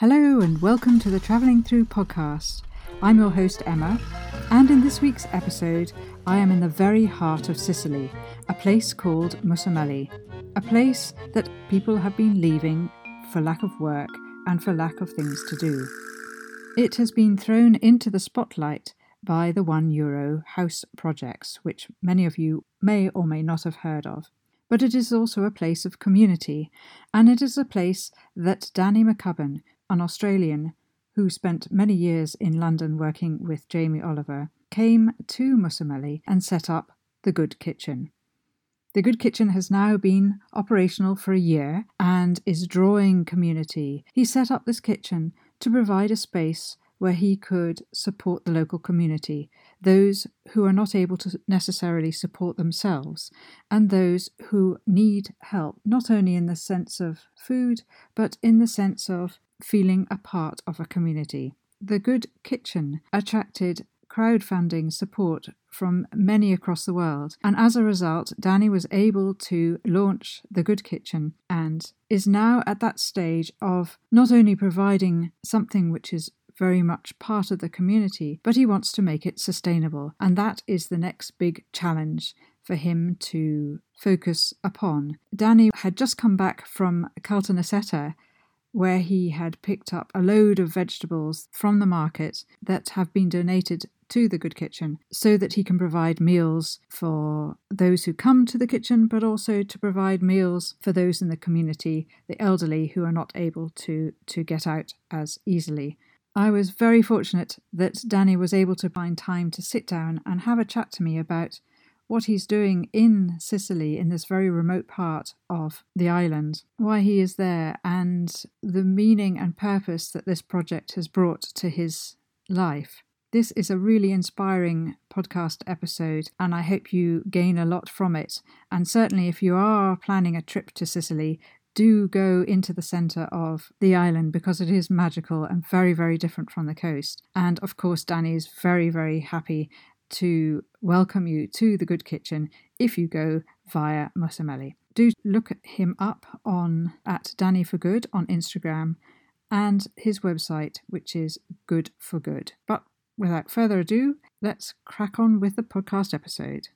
Hello, and welcome to the Travelling Through podcast. I'm your host, Emma, and in this week's episode, I am in the very heart of Sicily, a place called Mussomeli, a place that people have been leaving for lack of work and for lack of things to do. It has been thrown into the spotlight by the One Euro house projects, which many of you may or may not have heard of. But it is also a place of community, and it is a place that Danny McCubbin, an Australian who spent many years in London working with Jamie Oliver, came to Mussomeli and set up the Good Kitchen. The Good Kitchen has now been operational for a year and is drawing community. He set up this kitchen to provide a space where he could support the local community, those who are not able to necessarily support themselves, and those who need help, not only in the sense of food, but in the sense of feeling a part of a community. The Good Kitchen attracted crowdfunding support from many across the world, and as a result, Danny was able to launch The Good Kitchen and is now at that stage of not only providing something which is very much part of the community, but he wants to make it sustainable. And that is the next big challenge for him to focus upon. Danny had just come back from Caltanissetta where he had picked up a load of vegetables from the market that have been donated to the Good Kitchen so that he can provide meals for those who come to the kitchen, but also to provide meals for those in the community, the elderly who are not able to, to get out as easily. I was very fortunate that Danny was able to find time to sit down and have a chat to me about what he's doing in Sicily, in this very remote part of the island, why he is there, and the meaning and purpose that this project has brought to his life. This is a really inspiring podcast episode, and I hope you gain a lot from it. And certainly, if you are planning a trip to Sicily, do go into the centre of the island because it is magical and very, very different from the coast. And of course, Danny is very, very happy to welcome you to the Good Kitchen if you go via Mussomeli. Do look him up on at Danny for Good on Instagram and his website, which is Good for Good. But without further ado, let's crack on with the podcast episode.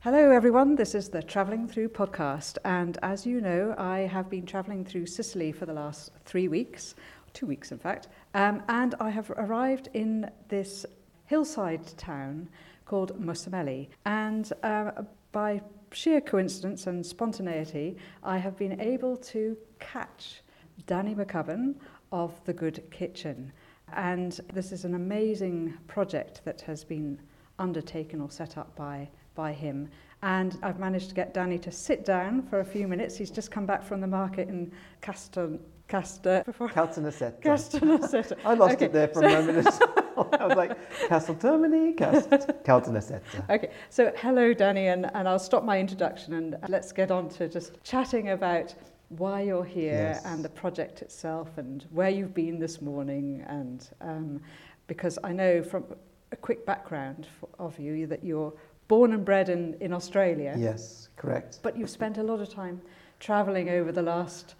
Hello, everyone. This is the Travelling Through podcast. And as you know, I have been travelling through Sicily for the last three weeks, two weeks in fact. Um, and I have arrived in this hillside town called Mussomeli. And uh, by sheer coincidence and spontaneity, I have been able to catch Danny McCubbin of The Good Kitchen. And this is an amazing project that has been undertaken or set up by, by him. And I've managed to get Danny to sit down for a few minutes. He's just come back from the market in Castel, Castor. Caltanissetta. I lost Okay, it there for so- a moment. I was like, Casteltermini, Cast- Caltanissetta. Okay, so hello, Danny, and, and I'll stop my introduction and let's get on to just chatting about why you're here Yes. and the project itself and where you've been this morning. And um, because I know from a quick background f- of you that you're born and bred in, in Australia, Yes, correct. but you've spent a lot of time traveling over the last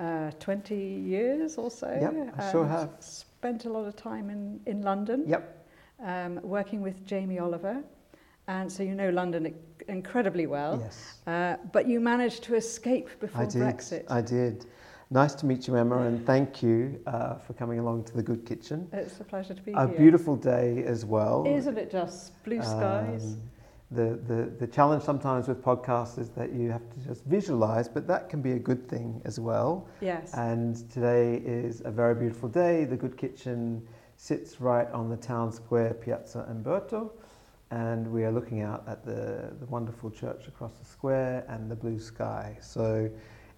uh, 20 years or so. Yep, I sure have. Spent a lot of time in, in London Yep, um, working with Jamie Oliver. And so you know London incredibly well. yes. Uh, but you managed to escape before I did. Brexit. I did. Nice to meet you, Emma, and thank you uh, for coming along to the Good Kitchen. it's a pleasure to be A here. A beautiful day as well. Isn't it just blue skies? Um, the, the, the challenge sometimes with podcasts is that you have to just visualize, but that can be a good thing as well. yes. And today is a very beautiful day. The Good Kitchen sits right on the town square, Piazza Umberto, and we are looking out at the, the wonderful church across the square and the blue sky. So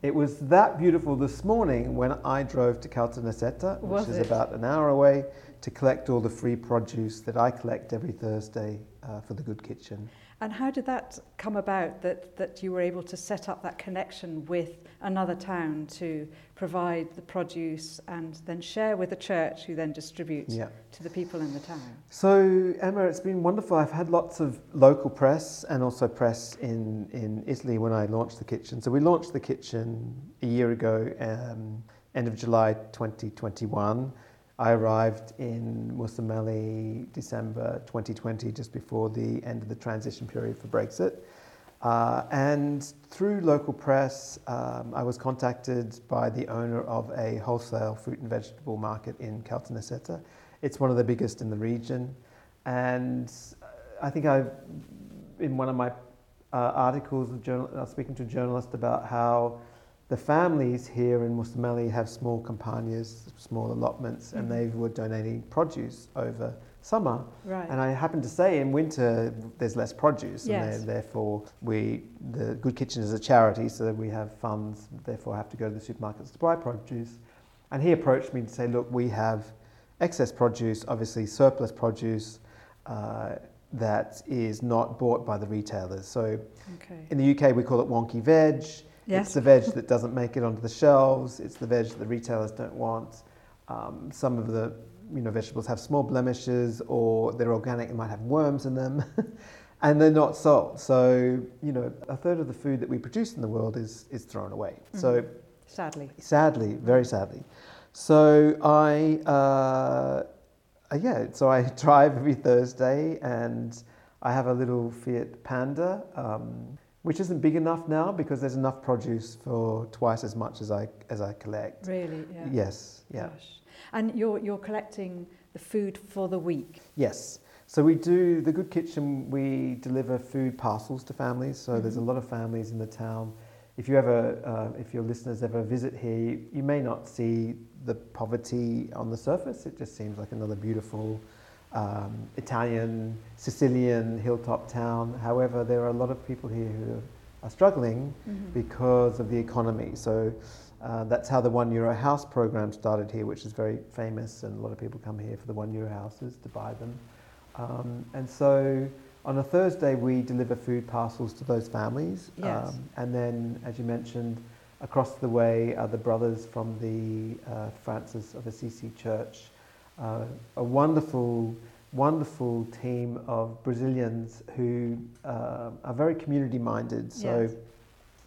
it was that beautiful this morning when I drove to Caltanissetta, which Was is it? about an hour away, to collect all the free produce that I collect every Thursday uh, for the Good Kitchen. And how did that come about that, that you were able to set up that connection with another town to provide the produce and then share with the church who then distributes Yeah. to the people in the town? So, Emma, it's been wonderful. I've had lots of local press and also press in, in Italy when I launched the kitchen. So, we launched the kitchen a year ago um, end of July 2021. I arrived in Mussomeli December 2020, just before the end of the transition period for Brexit. Uh, and through local press, um, I was contacted by the owner of a wholesale fruit and vegetable market in Caltanissetta. It's one of the biggest in the region. And I think I've, in one of my uh, articles, journal, I was speaking to a journalist about how the families here in Mussomeli have small campagnas, small allotments, mm-hmm. and they were donating produce over summer. Right. And I happen to say in winter there's less produce, yes. and therefore we the Good Kitchen is a charity, so we have funds. Therefore, have to go to the supermarkets to buy produce. And he approached me to say, look, we have excess produce, obviously surplus produce. Uh, that is not bought by the retailers. So okay. in the UK, we call it wonky veg. Yes. It's the veg that doesn't make it onto the shelves. It's the veg that the retailers don't want. Um, some of the you know, vegetables have small blemishes or they're organic and might have worms in them. and they're not sold. So, you know, a third of the food that we produce in the world is, is thrown away. Mm-hmm. So, sadly. Sadly, very sadly. So, I, uh, yeah, so I drive every Thursday and I have a little Fiat Panda. Um, which isn't big enough now because there's enough produce for twice as much as I as I collect. Really? Yeah. Yes. Yeah. Gosh. And you're you're collecting the food for the week. Yes. So we do the Good Kitchen. We deliver food parcels to families. So mm-hmm. there's a lot of families in the town. If you ever, uh, if your listeners ever visit here, you, you may not see the poverty on the surface. It just seems like another beautiful um, Italian, Sicilian hilltop town. However, there are a lot of people here who are struggling mm-hmm. because of the economy. So uh, that's how the one euro house program started here, which is very famous, and a lot of people come here for the one euro houses to buy them. Um, and so on a Thursday, we deliver food parcels to those families. Yes. Um, and then, as you mentioned, across the way are the brothers from the uh, Francis of Assisi Church uh, a wonderful, wonderful team of Brazilians who uh, are very community minded. So yes.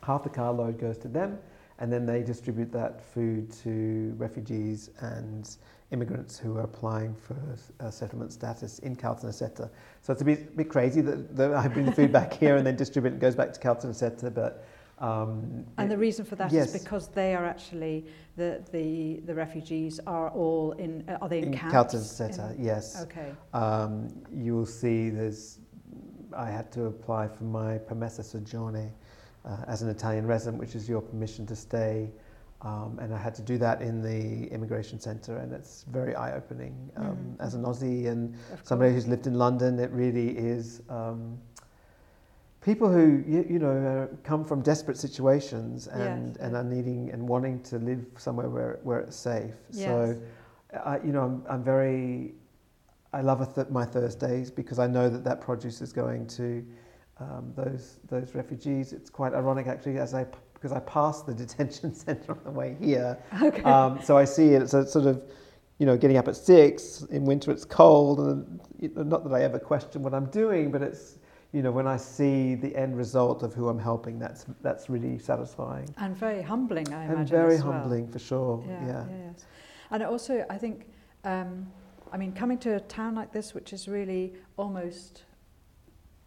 half the carload goes to them, and then they distribute that food to refugees and immigrants who are applying for uh, settlement status in Caltanissetta. So it's a bit, bit crazy that, that I bring the food back here and then distribute it goes back to Caltanissetta, but um, and the reason for that yes. is because they are actually the the, the refugees are all in uh, are they in, in camps? Caltanissetta, yes. Okay. Um, you will see there's. I had to apply for my permessa soggiorno uh, as an Italian resident, which is your permission to stay, um, and I had to do that in the immigration centre, and it's very eye-opening um, mm. as an Aussie and somebody who's lived in London. It really is. Um, people who you, you know come from desperate situations and, yes. and are needing and wanting to live somewhere where, where it's safe. Yes. So, I, you know, I'm, I'm very, I love th- my Thursdays because I know that that produce is going to um, those those refugees. It's quite ironic actually, as I because I passed the detention centre on the way here. Okay. Um, so I see it. So it's sort of, you know, getting up at six in winter. It's cold, and not that I ever question what I'm doing, but it's you know, when I see the end result of who I'm helping, that's that's really satisfying. And very humbling, I imagine. And very well. humbling for sure. Yeah, yeah. Yes. And also, I think, um, I mean, coming to a town like this, which is really almost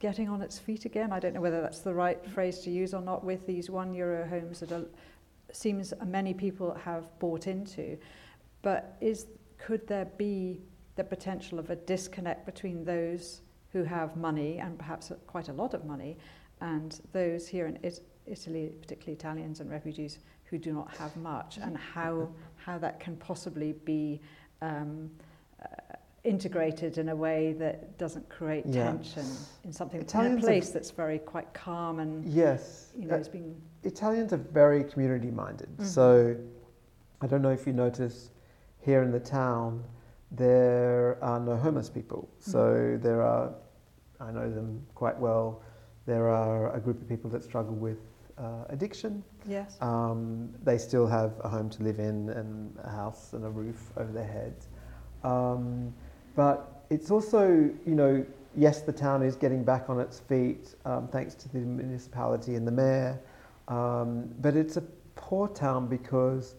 getting on its feet again. I don't know whether that's the right phrase to use or not. With these one euro homes that are, seems many people have bought into, but is could there be the potential of a disconnect between those who have money and perhaps quite a lot of money, and those here in it- Italy, particularly Italians and refugees, who do not have much, and how, how that can possibly be um, uh, integrated in a way that doesn't create yeah. tension in something Italians in a place that's very quite calm and yes, you know, uh, being Italians are very community minded. Mm-hmm. So I don't know if you notice here in the town there are no homeless people. So mm-hmm. there are I know them quite well. There are a group of people that struggle with uh, addiction. Yes. Um, they still have a home to live in and a house and a roof over their heads. Um, but it's also, you know, yes, the town is getting back on its feet um, thanks to the municipality and the mayor, um, but it's a poor town because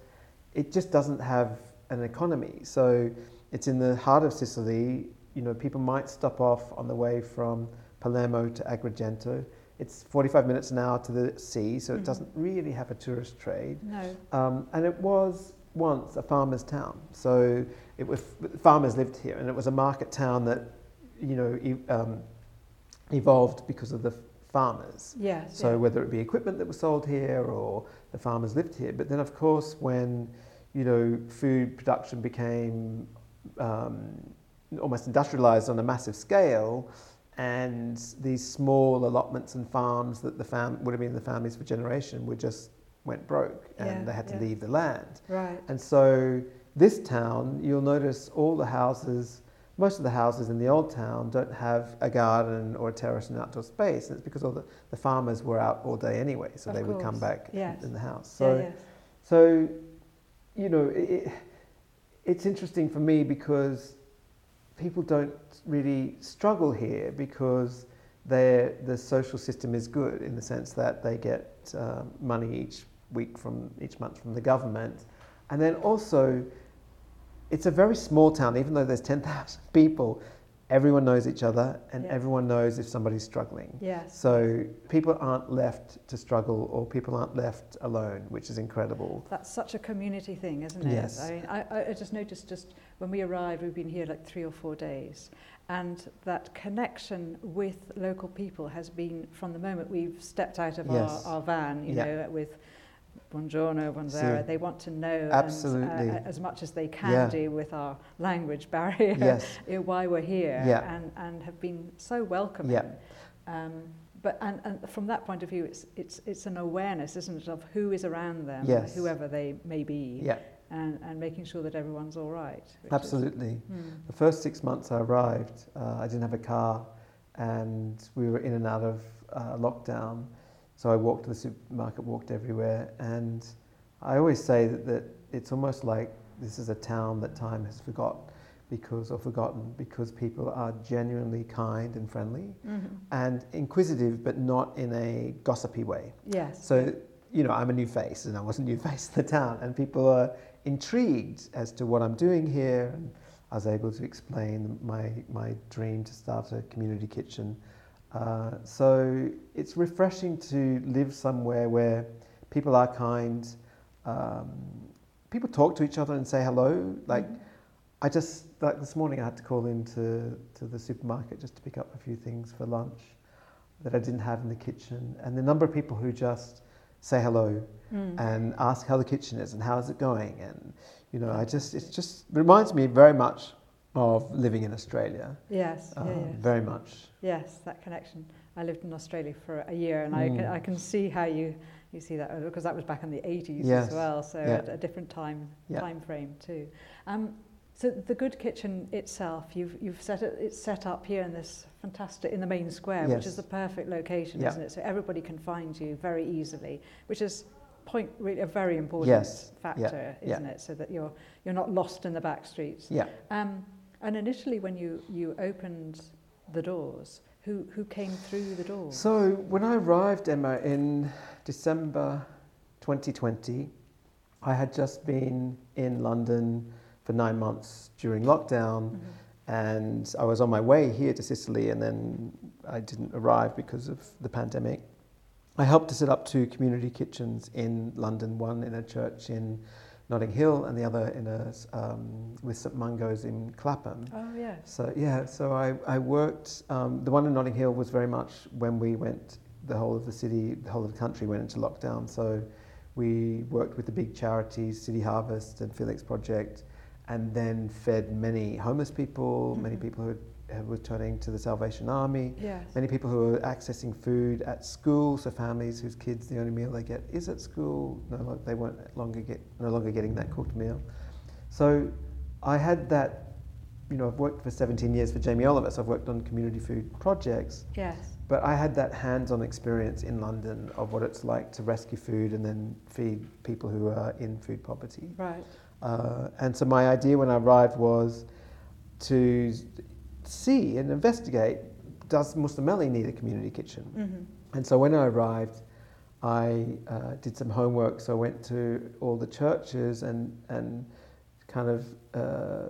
it just doesn't have an economy. So it's in the heart of Sicily. You know, people might stop off on the way from Palermo to Agrigento. It's 45 minutes an hour to the sea, so it Mhm. doesn't really have a tourist trade. No. Um, and it was once a farmer's town. So it was farmers lived here, and it was a market town that, you know, e- um, evolved because of the farmers. Yes. So yeah. whether it be equipment that was sold here or the farmers lived here, but then of course when you know food production became um, almost industrialized on a massive scale, and these small allotments and farms that the fam would have been the families for generation were just went broke and Yeah, they had to yeah. leave the land. Right. And so this town, you'll notice all the houses, most of the houses in the old town don't have a garden or a terrace and outdoor space. And it's because all the, the farmers were out all day anyway, so Of they would come back yes. in the house. Yeah, So, yes. so you know, it, it's interesting for me because people don't really struggle here because the social system is good in the sense that they get um, money each week from each month from the government, and then also it's a very small town. Even though there's ten thousand people, everyone knows each other and Yeah. everyone knows if somebody's struggling. Yes. So people aren't left to struggle or people aren't left alone, which is incredible. That's such a community thing, isn't it? Yes. I mean, I, I- I just noticed just when we arrived, we've been here like three or four days, and that connection with local people has been from the moment we've stepped out of Yes. our, our van, you Yeah. know, with buongiorno, buonasera. They want to know Absolutely. And, uh, as much as they can Yeah. do with our language barrier Yes. why we're here, Yeah. and, and have been so welcoming. Yeah. Um, but and, and from that point of view, it's it's it's an awareness, isn't it, of who is around them, Yes. whoever they may be, Yeah, and, and making sure that everyone's all right. which is- absolutely. Hmm. The first six months I arrived, uh, I didn't have a car and we were in and out of uh, lockdown. So I walked to the supermarket, walked everywhere. And I always say that, that it's almost like this is a town that time has forgot because, or forgotten because people are genuinely kind and friendly Mhm. and inquisitive, but not in a gossipy way. Yes. So, you know, I'm a new face and I was a new face in the town, and people are intrigued as to what I'm doing here. And I was able to explain my, my dream to start a community kitchen. Uh, so it's refreshing to live somewhere where people are kind, um, people talk to each other and say hello. Like, Mhm. I just, like this morning, I had to call into to the supermarket just to pick up a few things for lunch that I didn't have in the kitchen. And the number of people who just say hello Mm. and ask how the kitchen is and how is it going. And, you know, I just, it just reminds me very much of living in Australia. yes. Um, yeah, yes. Very much. Yes, that connection. I lived in Australia for a year, and I, can, Mm. I can see how you, you see that uh, because that was back in the 80s Yes, as well, so yeah. at a different time time frame too. Um, so the Good Kitchen itself, you've you've set it it's set up here in this fantastic in the main square, which is the perfect location, isn't it? So everybody can find you very easily, which is point really a very important Yes, factor, isn't it? So that you're you're not lost in the back streets. Yeah. Um, and initially, when you, you opened the doors, who, who came through the doors? So when I arrived, Emma, in December 2020, I had just been in London for nine months during lockdown. Mhm. and I was on my way here to Sicily, and then I didn't arrive because of the pandemic. I helped to set up two community kitchens in London, one in a church in Notting Hill, and the other in a um, with St Mungo's in Clapham. Oh, yes. So yeah, so I, I worked. Um, the one in Notting Hill was very much when we went. The whole of the city, the whole of the country went into lockdown. So we worked with the big charities, City Harvest and Felix Project, and then fed many homeless people, many Mhm. people who who were turning to the Salvation Army, Yes. many people who are accessing food at school. So families whose kids the only meal they get is at school. No, they weren't longer get no longer getting that cooked meal. So I had that. You know, I've worked for 17 years for Jamie Oliver, so I've worked on community food projects. Yes. But I had that hands-on experience in London of what it's like to rescue food and then feed people who are in food poverty. Right. Uh, and so my idea when I arrived was to see and investigate, does Mussomeli need a community kitchen? Mm-hmm. And so when I arrived, I uh, did some homework. So I went to all the churches and and kind of uh,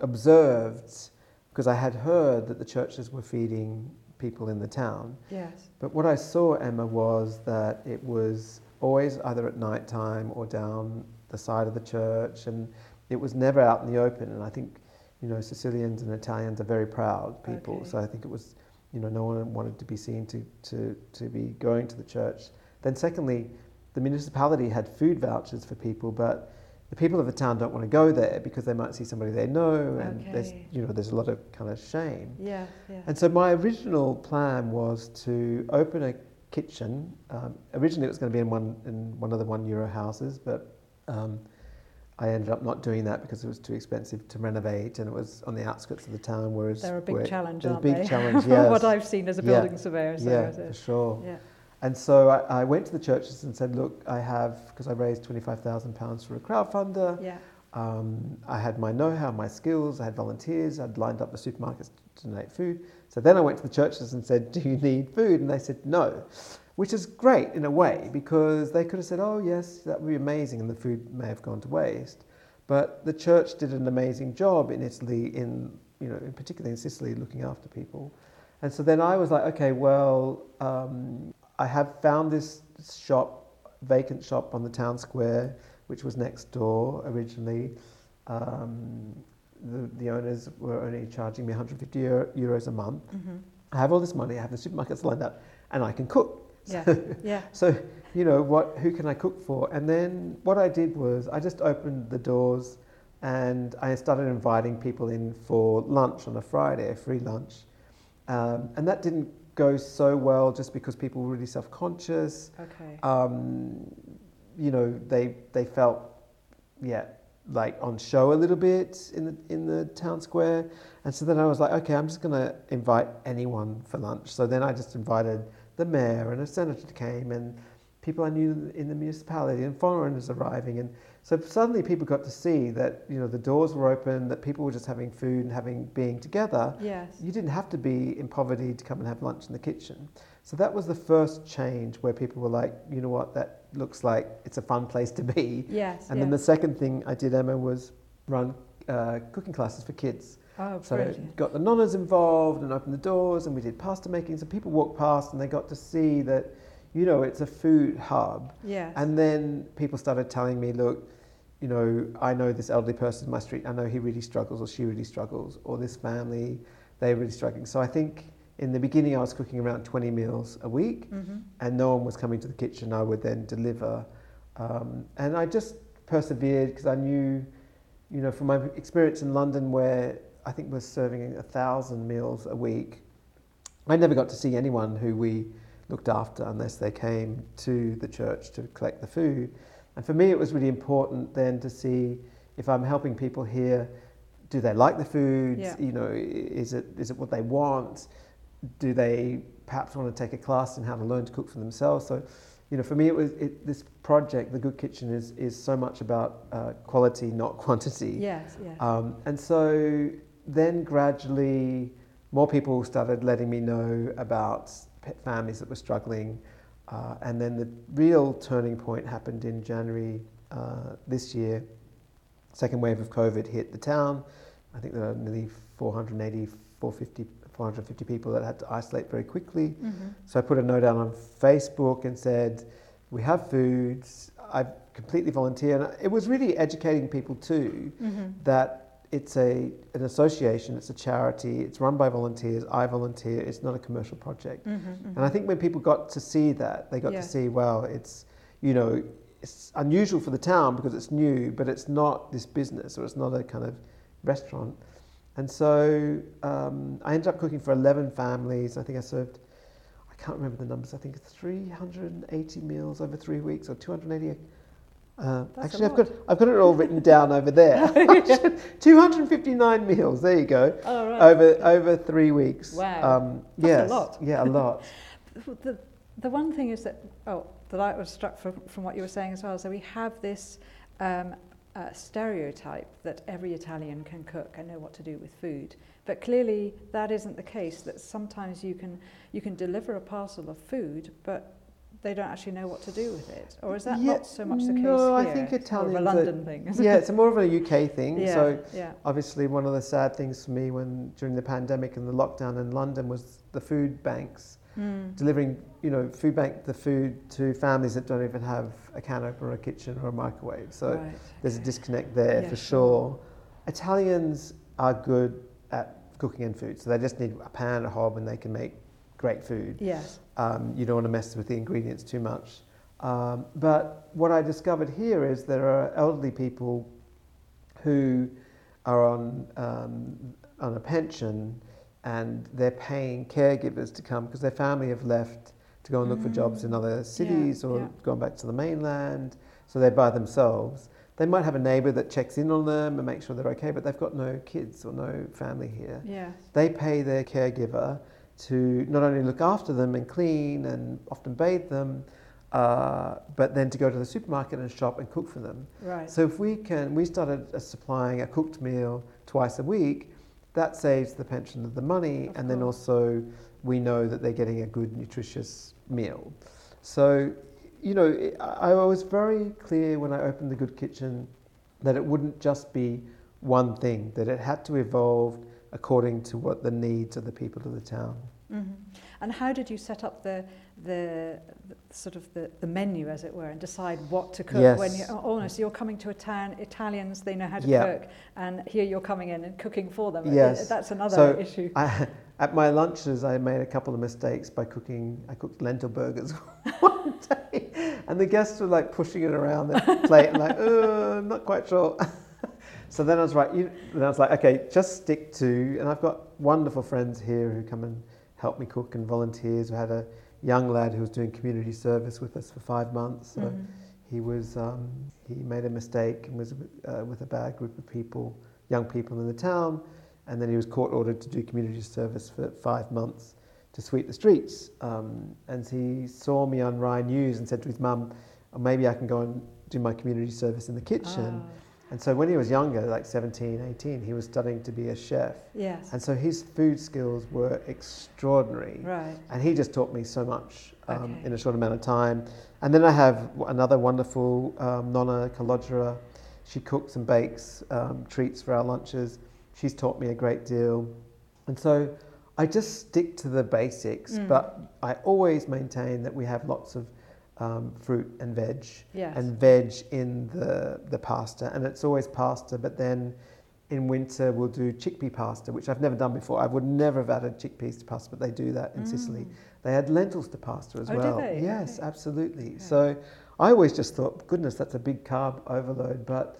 observed because I had heard that the churches were feeding people in the town. Yes. But what I saw, Emma, was that it was always either at night time or down the side of the church, and it was never out in the open. And I think, you know, Sicilians and Italians are very proud people, Okay. so I think it was, you know, no one wanted to be seen to, to, to be going to the church. Then, secondly, the municipality had food vouchers for people, but the people of the town don't want to go there because they might see somebody they know, and there's, you know, there's a lot of kind of shame. Yeah, yeah. And so my original plan was to open a kitchen. Um, originally, it was going to be in one in one of the one euro houses, but um, I ended up not doing that because it was too expensive to renovate, and it was on the outskirts of the town. Whereas They're a big where- challenge, they're a aren't big they? challenge, From yes. what I've seen as a Yeah. building surveyor. So yeah, for sure. Yeah. And so I, I went to the churches and said, "Look, I have because I raised twenty five thousand pounds for a crowdfunder. Yeah. Um, I had my know-how, my skills. I had volunteers. I'd lined up the supermarkets to donate food. So then I went to the churches and said, "Do you need food?" And they said, "No," which is great in a way because they could have said, "Oh yes, that would be amazing," and the food may have gone to waste. But the church did an amazing job in Italy, in you know, in particularly in Sicily, looking after people. And so then I was like, okay, well, um, I have found this shop, vacant shop on the town square, which was next door originally. Um, the, the owners were only charging me 150 euro, euros a month. hmm I have all this money, I have the supermarkets lined up, and I can cook. Yeah. yeah. So, you know, what, who can I cook for? And then what I did was I just opened the doors and I started inviting people in for lunch on a Friday, a free lunch. Um, and that didn't go so well just because people were really self conscious. Okay. Um, you know, they, they felt, yeah, like on show a little bit in the, in the town square. And so then I was like, okay, I'm just going to invite anyone for lunch. So then I just invited the mayor and a senator came and people I knew in the municipality and foreigners arriving. And so suddenly people got to see that, you know, the doors were open, that people were just having food and having, being together. yes. You didn't have to be in poverty to come and have lunch in the kitchen. So that was the first change where people were like, you know what, that looks like it's a fun place to be. Yes. And yeah. then the second thing I did, Emma, was run uh, cooking classes for kids. Oh, So brilliant. got the nonnas involved and opened the doors, and we did pasta making. So people walked past and they got to see that, you know, it's a food hub. Yes. And then people started telling me, look, you know, I know this elderly person in my street. I know he really struggles or she really struggles, or this family, they're really struggling. So I think in the beginning I was cooking around 20 meals a week, hmm and no one was coming to the kitchen. I would then deliver, um, and I just persevered because I knew, you know, from my experience in London, where I think we're serving a thousand meals a week. I never got to see anyone who we looked after unless they came to the church to collect the food. And for me, it was really important then to see if I'm helping people here, do they like the food? Yeah. You know, is it is it what they want? Do they perhaps want to take a class in how to learn to cook for themselves? So, you know, for me, it was it, this project, the Good Kitchen, is is so much about uh, quality, not quantity. Yes. Yes. Um, and so then gradually, more people started letting me know about pet families that were struggling. Uh, and then the real turning point happened in January uh, this year. Second wave of COVID hit the town. I think there were nearly 480, 450, 450 people that had to isolate very quickly. hmm So I put a note out on Facebook and said, "We have food. I completely volunteer." And it was really educating people too hmm that it's a an association, it's a charity, it's run by volunteers. I volunteer. It's not a commercial project. hmm And I think when people got to see that, they got Yeah. to see, well, it's you know, it's unusual for the town because it's new, but it's not this business or it's not a kind of restaurant. And so um, I ended up cooking for 11 families. I think I served, I can't remember the numbers, I think 380 meals over three weeks or 280. Uh, actually, I've got, I've got it all written down over there. 259 meals, there you go, Oh right. over, over three weeks. Wow. Um, That's a yes, lot. Yeah, a lot. the, the one thing is that oh that I was struck from, from what you were saying as well. So we have this um, uh, stereotype that every Italian can cook and know what to do with food, but clearly that isn't the case. That sometimes you can you can deliver a parcel of food, but they don't actually know what to do with it, or is that Yeah, not so much the case no, here? I think It's more of Italians a are- London thing. yeah, it's more of a UK thing. yeah, So yeah, obviously, one of the sad things for me when during the pandemic and the lockdown in London was the food banks Mm. delivering, you know, food bank the food to families that don't even have a can opener, a kitchen, or a microwave. So right. there's a disconnect there Yeah, for sure. sure. Italians are good at cooking and food, so they just need a pan, a hob, and they can make great food. Yes. Um, you don't want to mess with the ingredients too much. Um, but what I discovered here is there are elderly people who are on um, on a pension and they're paying caregivers to come because their family have left to go and look for jobs in Mm. other cities or yeah. gone back to the mainland. So they're by themselves. They might have a neighbour that checks in on them and makes sure they're okay, but they've got no kids or no family here Yes. they pay their caregiver to not only look after them and clean and often bathe them, uh, but then to go to the supermarket and shop and cook for them. Right. So if we can, we started supplying a cooked meal twice a week. That saves the pensioner the money, Of and then also we know that they're getting a good, nutritious meal. So, you know, it- I I was very clear when I opened the Good Kitchen that it wouldn't just be one thing; that it had to evolve according to what the needs of the people of the town. hmm And how did you set up the, the, the sort of the, the menu, as it were, and decide what to cook? Yes. When you, oh, no, so you're coming to a town, Italians, they know how to Yeah. cook, and here you're coming in and cooking for them. Yes. That's another So issue. I, at my lunches, I made a couple of mistakes by cooking. I cooked lentil burgers one day, and the guests were like pushing it around the plate, and like, oh, I'm not quite sure. so then I was right. You, I was like, okay, just stick to. And I've got wonderful friends here who come and help me cook and volunteers. We had a young lad who was doing community service with us for five months. So Mhm. he was um, he made a mistake and was uh, with a bad group of people, young people in the town, and then he was court ordered to do community service for five months to sweep the streets. Um, and he saw me on Rai News and said to his mum, oh, "Maybe I can go and do my community service in the kitchen." Ah, And so when he was younger, like 17, 18, he was studying to be a chef. yes. And so his food skills were extraordinary. right. And he just taught me so much um, Okay. in a short amount of time. And then I have another wonderful um, Nonna Kalodra. She cooks and bakes um, treats for our lunches. She's taught me a great deal. And so I just stick to the basics, Mm. but I always maintain that we have lots of um, fruit and veg Yes. and veg in the, the pasta. And it's always pasta, but then in winter we'll do chickpea pasta, which I've never done before. I would never have added chickpeas to pasta, but they do that in Sicily. Mm. They add lentils to pasta as Oh, well. they? Yes, Okay. absolutely. Okay. So I always just thought, goodness, that's a big carb overload. But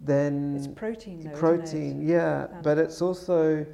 then It's protein, though. isn't it? protein, yeah. And- But it's also,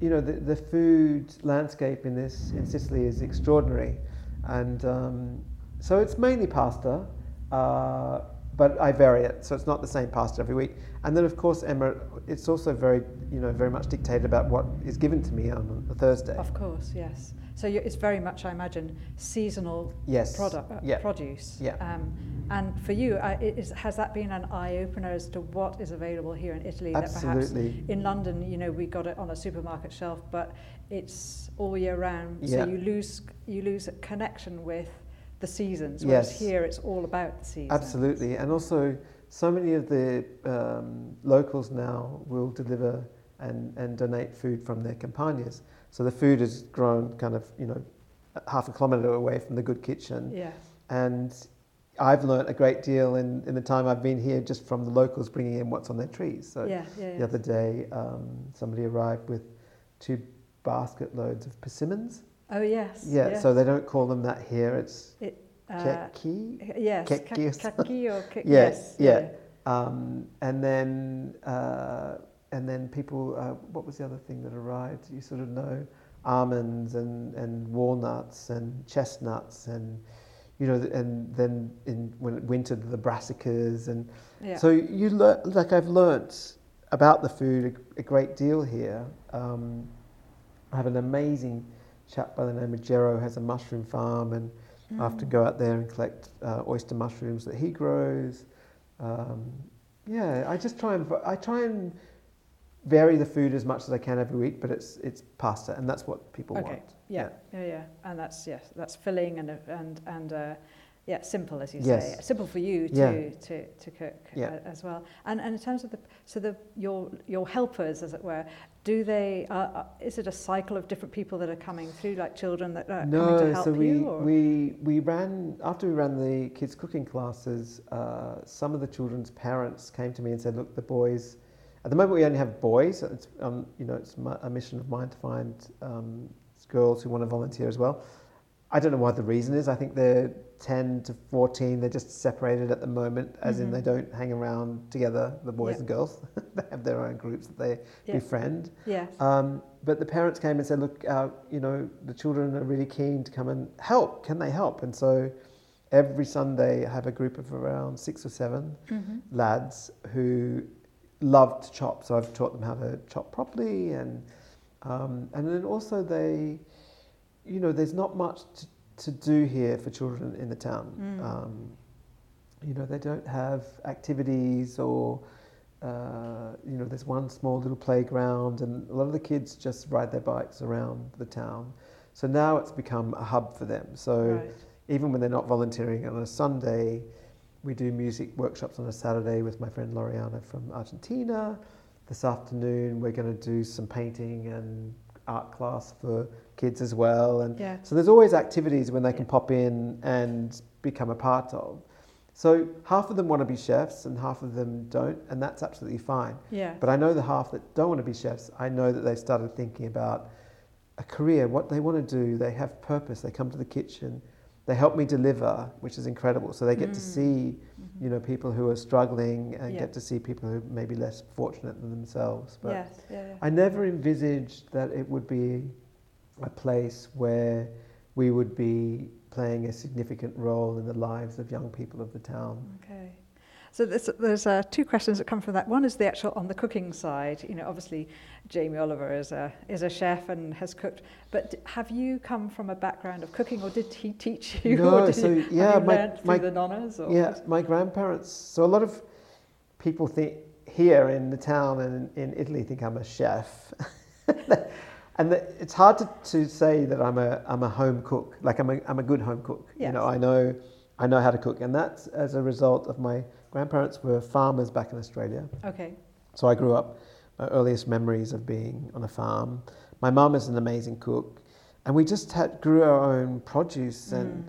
you know, the, the food landscape in this in Sicily is extraordinary, and um, so it's mainly pasta. Uh, but I vary it, so it's not the same pasta every week. And then, of course, Emma, it's also very, you know, very much dictated about what is given to me on a Thursday. Of course, yes. So you, it's very much, I imagine, seasonal Yes. product, uh, Yeah. produce. Yeah. Um, and for you, uh, is, has that been an eye opener as to what is available here in Italy? That perhaps Absolutely. in London, you know, we got it on a supermarket shelf, but it's all year round. Yeah. So you lose you lose a connection with the seasons. Whereas Yes. here, it's all about the seasons. Absolutely, and also so many of the um, locals now will deliver and, and donate food from their campagnas. So the food is grown kind of you know half a kilometre away from the good kitchen, Yeah. and I've learnt a great deal in, in the time I've been here just from the locals bringing in what's on their trees. So yeah. Yeah. the other day, um, somebody arrived with two basket loads of persimmons. Oh yes. Yeah, yes. so they don't call them that here. It's Uh, keki. yes. keki or ka- kaki or ki- Yeah, yes. yeah. Um, and then uh, and then people, uh, what was the other thing that arrived? You sort of know almonds and, and walnuts and chestnuts and you know and then in when it winter the brassicas and Yeah. so you learn like I've learnt about the food a, a great deal here. Um, I have an amazing chap by the name of Jero has a mushroom farm and I have to Mm. go out there and collect uh, oyster mushrooms that he grows. Um, yeah, I just try and I try and vary the food as much as I can every week, but it's it's pasta, and that's what people Okay. want. yeah, yeah, yeah, and that's yes, that's filling and and and uh, yeah, simple as you Yes. say, simple for you to Yeah. to, to cook Yeah. uh, as well. And and in terms of the so the your your helpers, as it were, do they? Uh, uh, is it a cycle of different people that are coming through, like children that are coming to No, help so we, you? Or? we we ran after we ran the kids cooking classes. Uh, some of the children's parents came to me and said, "Look, the boys. At the moment, we only have boys. It's um, you know it's my, a mission of mine to find um, girls who want to volunteer as well. I don't know what the reason is. I think they're 10 to 14. They're just separated at the moment, as in Mhm. they don't hang around together, the boys Yeah. and girls. they have their own groups that they Yeah. befriend. yes. Um, but the parents came and said, look, our, you know, the children are really keen to come and help. Can they help? And so every Sunday I have a group of around six or seven Mhm. lads who love to chop. So I've taught them how to chop properly. And, um, and then also they, you know, there's not much to, to do here for children in the town. Mm. Um, you know, they don't have activities or, uh, you know, there's one small little playground, and a lot of the kids just ride their bikes around the town. So now it's become a hub for them. So right. even when they're not volunteering on a Sunday, we do music workshops on a Saturday with my friend Loriana from Argentina. This afternoon, we're going to do some painting and art class for kids as well. And Yeah. so there's always activities when they can pop in and become a part of. So half of them want to be chefs and half of them don't, and that's absolutely fine. Yeah. But I know the half that don't want to be chefs, I know that they've started thinking about a career, what they want to do. They have purpose. They come to the kitchen. They help me deliver, which is incredible. So they get to Mm. see, Mhm. You know, people who are struggling and Yeah. get to see people who may be less fortunate than themselves. But yes. Yeah. yeah. I never envisaged that it would be a place where we would be playing a significant role in the lives of young people of the town. Okay. So there's, there's uh, two questions that come from that. One is the actual on the cooking side. You know, obviously Jamie Oliver is a is a chef and has cooked. But d- have you come from a background of cooking, or did he teach you? No, or did so, you, yeah, my- through my- the nonnas? Or Yeah, my grandparents. So a lot of people think here in the town and in Italy think I'm a chef, and the, it's hard to, to say that I'm a I'm a home cook. Like I'm a I'm a good home cook. You know, I know I know how to cook, and that's as a result of my grandparents were farmers back in Australia. Okay. So I grew up. My earliest memories of being on a farm. My mum is an amazing cook, and we just had grew our own produce and. Mm.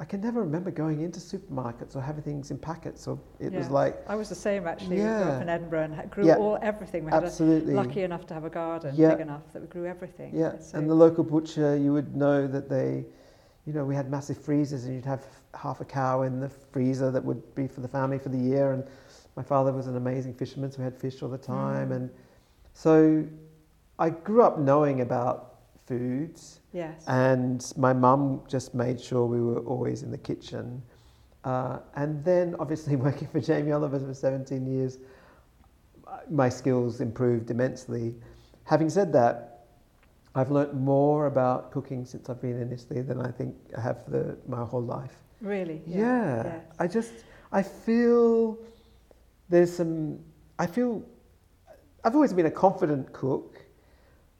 I can never remember going into supermarkets or having things in packets. Or it was like I was the same actually. We grew up in Edinburgh and grew Yeah. all everything. We had a, absolutely, lucky enough to have a garden Yeah. big enough that we grew everything. yeah. So- And the local butcher, you would know that they, you know, we had massive freezers, and you'd have half a cow in the freezer that would be for the family for the year. And my father was an amazing fisherman, so we had fish all the time. Mm. And so I grew up knowing about foods. yes. And my mum just made sure we were always in the kitchen. Uh, and then, obviously, working for Jamie Oliver for 17 years, my skills improved immensely. Having said that, I've learnt more about cooking since I've been in Italy than I think I have for the, my whole life. really. Yeah, Yes. I just I feel there's some I feel I've always been a confident cook,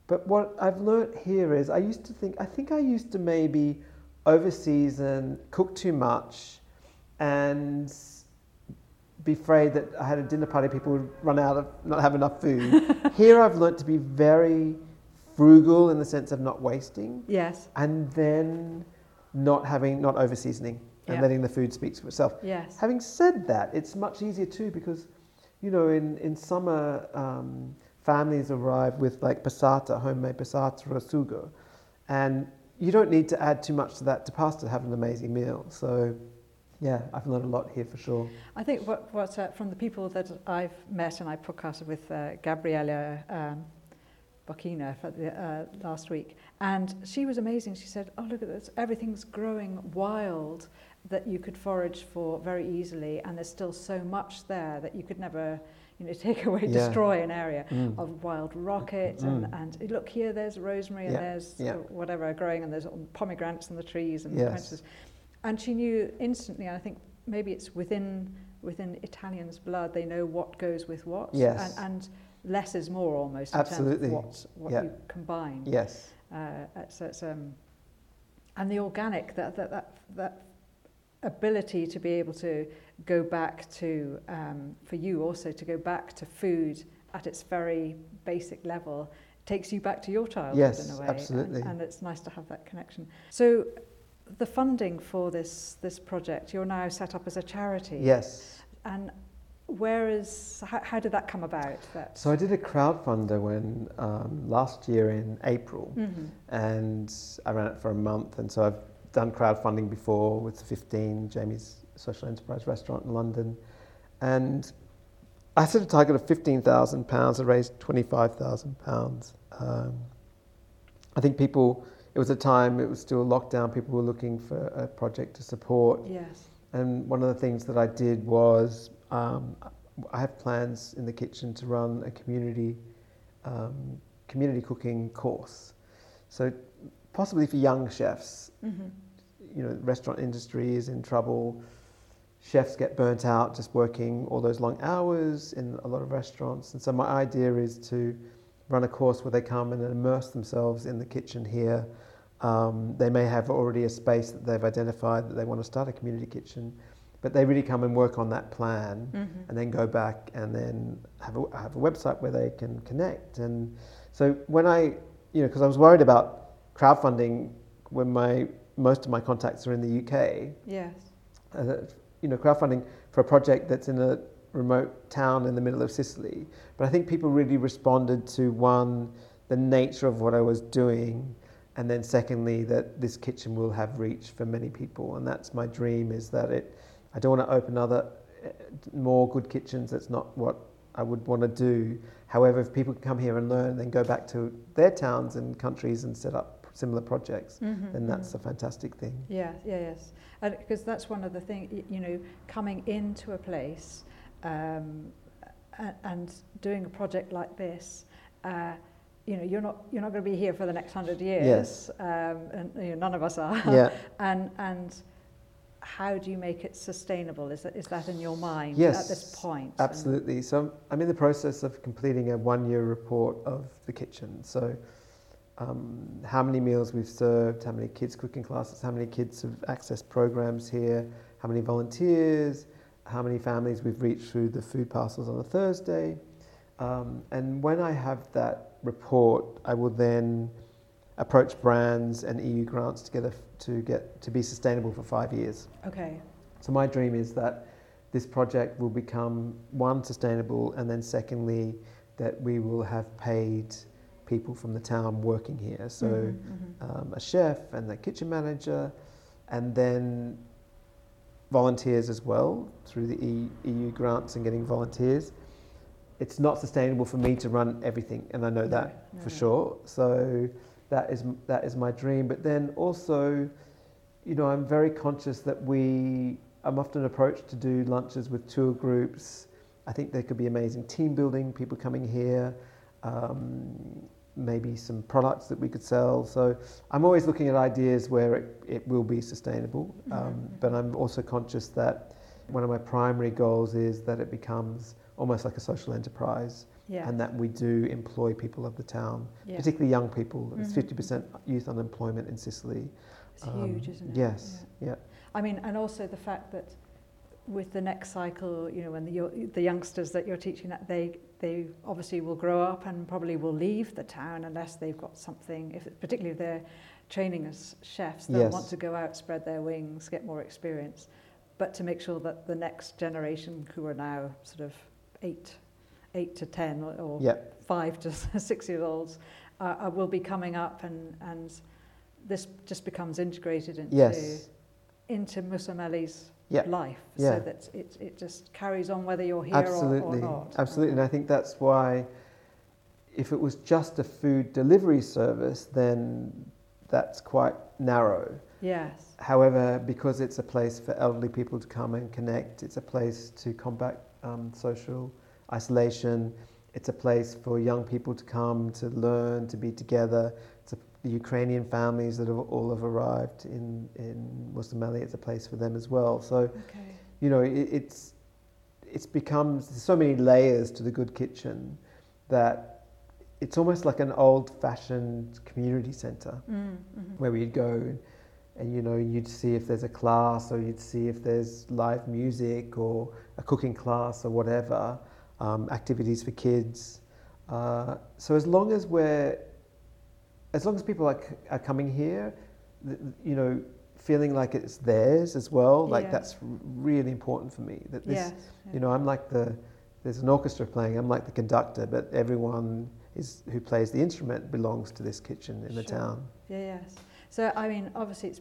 but what I've learnt here is I used to think I think I used to maybe overseason, cook too much, and be afraid that I had a dinner party, people would run out of not have enough food. here I've learnt to be very frugal in the sense of not wasting Yes. and then not having not over seasoning and Yeah. letting the food speak for itself. Yes. Having said that, it's much easier too because, you know, in in summer um, families arrive with like passata, homemade passata or sugo, and you don't need to add too much to that to pasta to have an amazing meal. So, yeah, I've learned a lot here for sure. I think what, what uh, from the people that I've met and I podcasted with uh, Gabriella um, For the, uh, last week, and she was amazing. She said, "Oh, look at this! Everything's growing wild that you could forage for very easily, and there's still so much there that you could never." You know, take away, Yeah. destroy an area Mm. of wild rocket, Mm. and, and look here, there's rosemary, and there's yeah. uh, whatever growing, and there's pomegranates in the trees, and Yes. quinces. and she knew instantly. And I think maybe it's within within Italians' blood. They know what goes with what, Yes. and, and less is more almost. Absolutely. In terms of what what Yeah. you combine. Yes. Uh, it's, it's, um, and the organic, that, that, that, that ability to be able to go back to, um, for you also, to go back to food at its very basic level takes you back to your childhood yes, in a way. absolutely. And, and it's nice to have that connection. So the funding for this, this project, you're now set up as a charity. Yes. And where is, how, how did that come about? That? So I did a crowdfunder when um, last year in April, mm-hmm. and I ran it for a month. And so I've done crowdfunding before with 15 Jamie's Social Enterprise Restaurant in London, and I set a target of fifteen thousand pounds. I raised twenty five thousand pounds. Um, I think people. It was a time. It was still lockdown. People were looking for a project to support. Yes. And one of the things that I did was um, I have plans in the kitchen to run a community um, community cooking course. So possibly for young chefs. Mm-hmm. You know, the restaurant industry is in trouble. Chefs get burnt out just working all those long hours in a lot of restaurants. And so my idea is to run a course where they come and immerse themselves in the kitchen here. Um, they may have already a space that they've identified that they want to start a community kitchen, but they really come and work on that plan Mm-hmm. and then go back and then have a, have a website where they can connect. And so when I, you know, because I was worried about crowdfunding when my most of my contacts are in the UK. Yes. Uh, you know, crowdfunding for a project that's in a remote town in the middle of Sicily. But I think people really responded to one, the nature of what I was doing, and then secondly, that this kitchen will have reach for many people. And that's my dream is that it, I don't want to open other, uh, more good kitchens. That's not what I would want to do. However, if people can come here and learn, then go back to their towns and countries and set up similar projects, Mm-hmm. then that's a fantastic thing. Yeah, yeah, yes. Because that's one of the things, you know, coming into a place um, and doing a project like this, uh, you know, you're not you're not going to be here for the next hundred years. Yes. Um, and you know, none of us are. Yeah. and and how do you make it sustainable? Is that is that in your mind Yes, at this point? Absolutely. So I'm in the process of completing a one-year report of the kitchen. So um, how many meals we've served, how many kids cooking classes, how many kids have accessed programs here, how many volunteers, how many families we've reached through the food parcels on a Thursday. Um, and when I have that report, I will then approach brands and EU grants to get, a, to get to be sustainable for five years. okay. So my dream is that this project will become one sustainable, and then secondly, that we will have paid people from the town working here. So Mhm, mhm. um, a chef and the kitchen manager, and then volunteers as well through the E- EU grants and getting volunteers. It's not sustainable for me to run everything, and I know No, that no, for no. sure. So that is that is my dream. But then also, you know, I'm very conscious that we. I'm often approached to do lunches with tour groups. I think there could be amazing team building, people coming here, um, maybe some products that we could sell. So I'm always looking at ideas where it, it will be sustainable. Um, Mhm. But I'm also conscious that one of my primary goals is that it becomes almost like a social enterprise Yeah. and that we do employ people of the town, yeah. particularly young people. There's Mhm. 50% youth unemployment in Sicily. It's Um, huge, isn't it? Yes, Yeah. yeah. I mean, and also the fact that with the next cycle, you know, when the, the youngsters that you're teaching, that they they obviously will grow up and probably will leave the town unless they've got something. If particularly if they're training as chefs, they'll Yes. want to go out, spread their wings, get more experience, but to make sure that the next generation, who are now sort of eight, eight to ten, or, or Yeah. five to six year olds uh, uh, will be coming up, and and this just becomes integrated into Yes. into Mussomeli's Yeah. life Yeah. so that it, it just carries on whether you're here Absolutely, or, or not. absolutely. And I think that's why, if it was just a food delivery service, then that's quite narrow. Yes. However, because it's a place for elderly people to come and connect, it's a place to combat um, social isolation, it's a place for young people to come to learn, to be together. It's a, the Ukrainian families that have all have arrived in in Mussomeli. It's a place for them as well. So Okay. you know, it, it's it's becomes so many layers to the good kitchen that it's almost like an old-fashioned community center Mm, mhm. where we'd go and you know you'd see if there's a class or you'd see if there's live music or a cooking class or whatever um, activities for kids uh, so as long as we're as long as people are, c- are coming here th- you know feeling like it's theirs as well like Yeah. that's really important for me that this yes. you know i'm like the there's an orchestra playing i'm like the conductor but everyone is who plays the instrument belongs to this kitchen in the town Yeah, yes. So, I mean, obviously, it's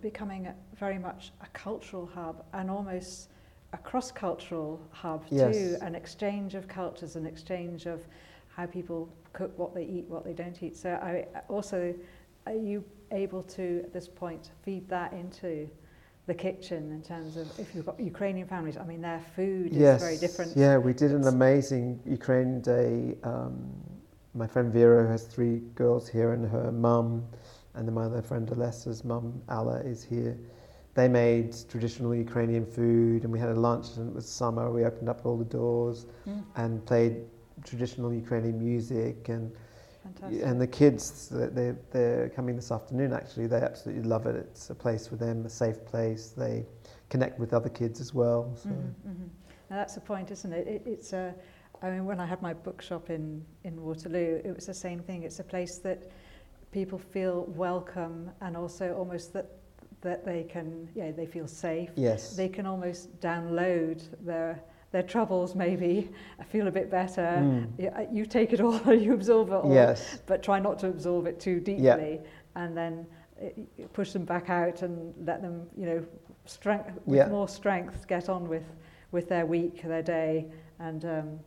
becoming a, very much a cultural hub and almost a cross cultural hub Yes. too an exchange of cultures, an exchange of how people cook, what they eat, what they don't eat. So, I also, are you able to, at this point, feed that into the kitchen in terms of if you've got Ukrainian families? I mean, their food is very different. Yeah, we did an It's- amazing Ukraine Day. Um, my friend Vera has three girls here, and her mum, and then my other friend Alessa's mum, Alla, is here. They made traditional Ukrainian food, and we had a lunch, and it was summer. We opened up all the doors Mm, and played traditional Ukrainian music, and fantastic. and the kids, they're, they're coming this afternoon actually, they absolutely love it. It's a place for them, a safe place. They connect with other kids as well. So. Mhm, mhm. Now that's the point, isn't it? it it's a, I mean, when I had my bookshop in, in Waterloo, it was the same thing. It's a place that people feel welcome and also almost that that they can, yeah, they feel safe. Yes. They can almost download their their troubles maybe, feel a bit better. Mm. Yeah, you take it all, you absorb it all, Yes. but try not to absorb it too deeply, and then uh, push them back out and let them, you know, strength with Yeah. more strength get on with with their week, their day, and. Um,